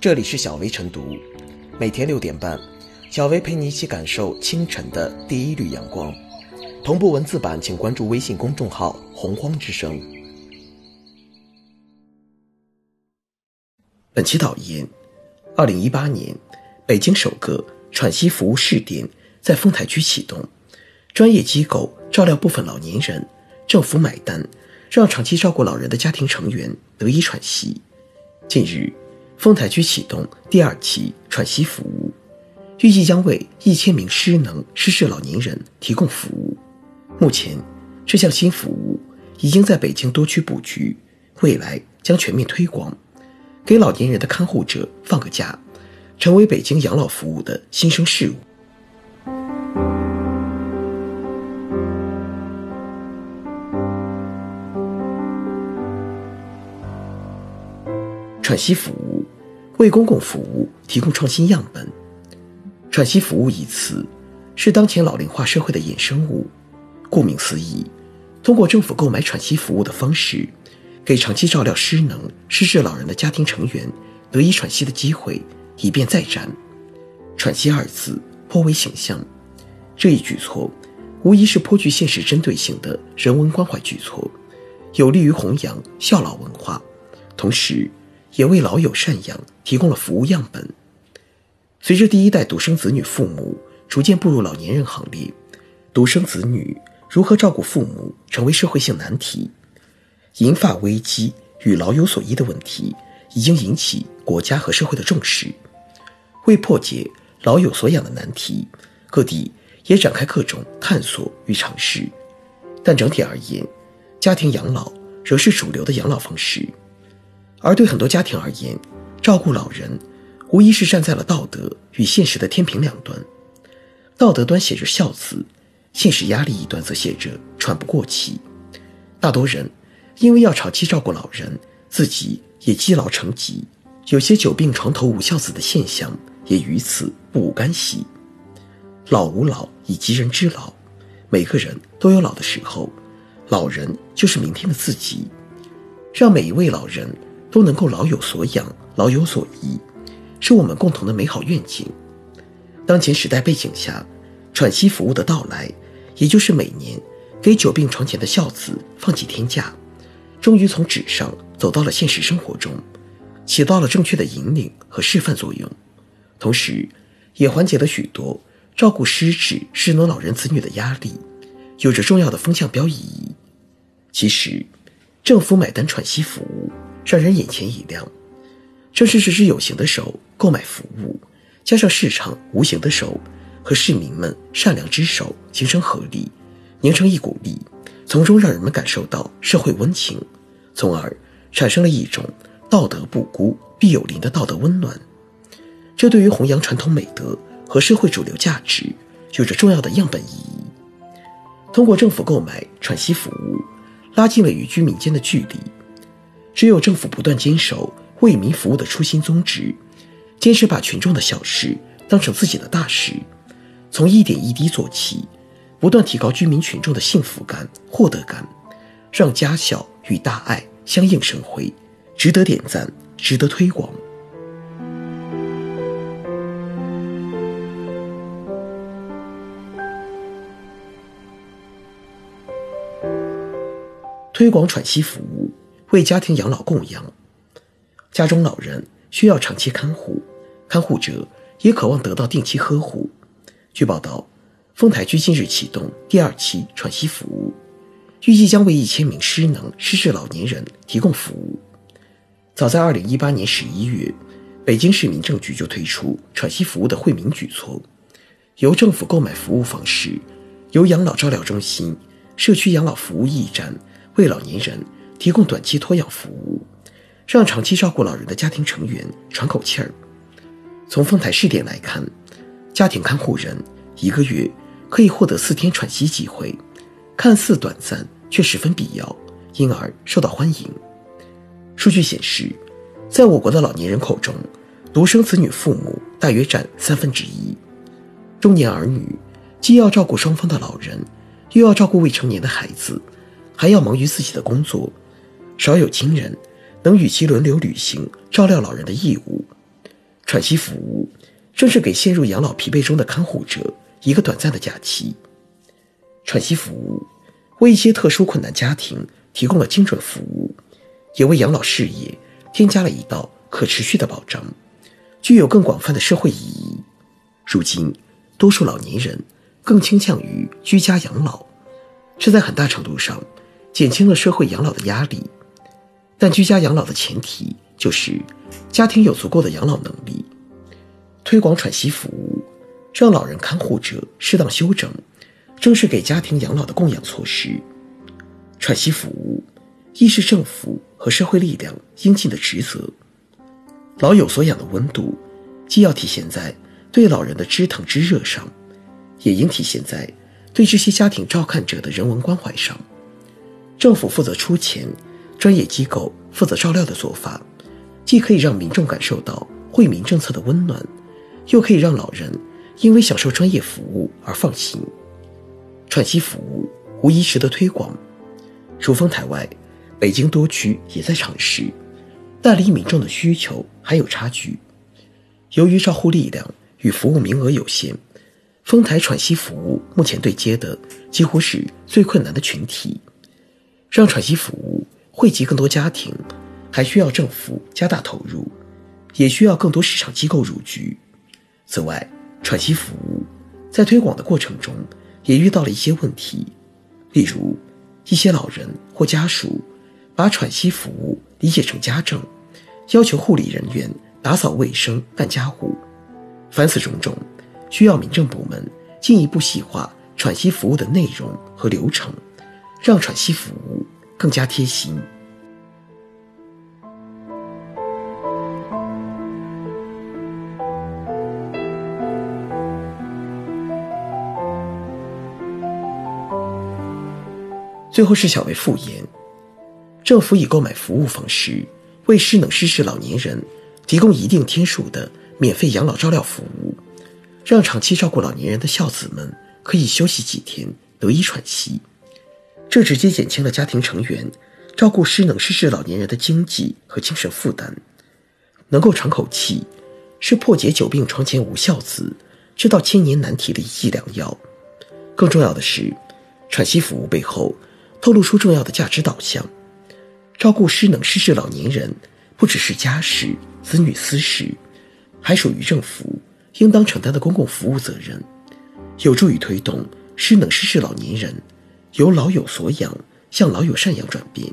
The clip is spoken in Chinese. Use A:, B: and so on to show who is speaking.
A: 这里是小薇晨读，每天六点半，小薇陪你一起感受清晨的第一缕阳光。同步文字版，请关注微信公众号“洪荒之声”。本期导言：二零一八年，北京首个喘息服务试点在丰台区启动，专业机构照料部分老年人，政府买单，让长期照顾老人的家庭成员得以喘息。近日。丰台区启动第二期喘息服务，预计将为一千名失能失智老年人提供服务。目前，这项新服务已经在北京多区布局，未来将全面推广，给老年人的看护者放个假，成为北京养老服务的新生事物。喘息服务为公共服务提供创新样本。喘息服务一词是当前老龄化社会的衍生物。顾名思义，通过政府购买喘息服务的方式，给长期照料失能、失智老人的家庭成员得以喘息的机会，以便再战。喘息二字颇为形象，这一举措无疑是颇具现实针对性的人文关怀举措，有利于弘扬孝老文化，同时。也为老友赡养提供了服务样本。随着第一代独生子女父母逐渐步入老年人行列，独生子女如何照顾父母成为社会性难题。银发危机与老有所依的问题已经引起国家和社会的重视。为破解老有所养的难题，各地也展开各种探索与尝试。但整体而言，家庭养老仍是主流的养老方式。而对很多家庭而言，照顾老人无疑是站在了道德与现实的天平两端。道德端写着孝字，现实压力一端则写着喘不过气。大多人因为要长期照顾老人，自己也积劳成疾，有些久病床头无孝子的现象也与此不无干系。老吾老以及人之老，每个人都有老的时候，老人就是明天的自己，让每一位老人。都能够老有所养、老有所依，是我们共同的美好愿景。当前时代背景下，喘息服务的到来，也就是每年给久病床前的孝子放几天假，终于从纸上走到了现实生活中，起到了正确的引领和示范作用，同时也缓解了许多照顾失智失能老人子女的压力，有着重要的风向标意义。其实，政府买单喘息服务。让人眼前一亮，正是这只有形的手购买服务，加上市场无形的手和市民们善良之手形成合力，凝成一股力，从中让人们感受到社会温情，从而产生了一种道德不孤必有邻的道德温暖。这对于弘扬传统美德和社会主流价值有着重要的样本意义。通过政府购买喘息服务，拉近了与居民间的距离。只有政府不断坚守为民服务的初心宗旨，坚持把群众的小事当成自己的大事，从一点一滴做起，不断提高居民群众的幸福感、获得感，让家小与大爱相映生辉，值得点赞，值得推广。推广喘息服务。为家庭养老供养，家中老人需要长期看护，看护者也渴望得到定期呵护。据报道，丰台区近日启动第二期喘息服务，预计将为一千名失能失智老年人提供服务。早在二零一八年十一月，北京市民政局就推出喘息服务的惠民举措，由政府购买服务方式，由养老照料中心、社区养老服务驿站为老年人。提供短期托养服务，让长期照顾老人的家庭成员喘口气儿。从丰台试点来看，家庭看护人一个月可以获得四天喘息机会，看似短暂却十分必要，因而受到欢迎。数据显示，在我国的老年人口中，独生子女父母大约占三分之一，中年儿女既要照顾双方的老人，又要照顾未成年的孩子，还要忙于自己的工作。少有亲人能与其轮流履行照料老人的义务，喘息服务正是给陷入养老疲惫中的看护者一个短暂的假期。喘息服务为一些特殊困难家庭提供了精准服务，也为养老事业添加了一道可持续的保障，具有更广泛的社会意义。如今，多数老年人更倾向于居家养老，这在很大程度上减轻了社会养老的压力。但居家养老的前提就是家庭有足够的养老能力。推广喘息服务，让老人看护者适当休整，正是给家庭养老的供养措施。喘息服务亦是政府和社会力量应尽的职责。老有所养的温度，既要体现在。对老人的知疼知热上，也应体现在对这些家庭照看者的人文关怀上。政府负责出钱，专业机构负责照料的做法，既可以让民众感受到惠民政策的温暖，又可以让老人因为享受专业服务而放心。喘息服务无疑值得推广。除丰台外，北京多区也在尝试，但离民众的需求还有差距。由于照护力量。与服务名额有限，丰台喘息服务目前对接的几乎是最困难的群体。让喘息服务惠及更多家庭，还需要政府加大投入，也需要更多市场机构入局。此外，喘息服务在推广的过程中也遇到了一些问题，例如一些老人或家属把喘息服务理解成家政，要求护理人员打扫卫生、干家务。凡此种种，需要民政部门进一步细化喘息服务的内容和流程，让喘息服务更加贴心。最后是小薇复言，政府以购买服务方式为失能失智老年人提供一定天数的。免费养老照料服务，让长期照顾老年人的孝子们可以休息几天，得以喘息。这直接减轻了家庭成员照顾失能失智老年人的经济和精神负担。能够喘口气，是破解“久病床前无孝子”这道千年难题的一剂良药。更重要的是，喘息服务背后透露出重要的价值导向：照顾失能失智老年人，不只是家事、子女私事。还属于政府应当承担的公共服务责任，有助于推动失能失智老年人由老有所养向老有赡养转变。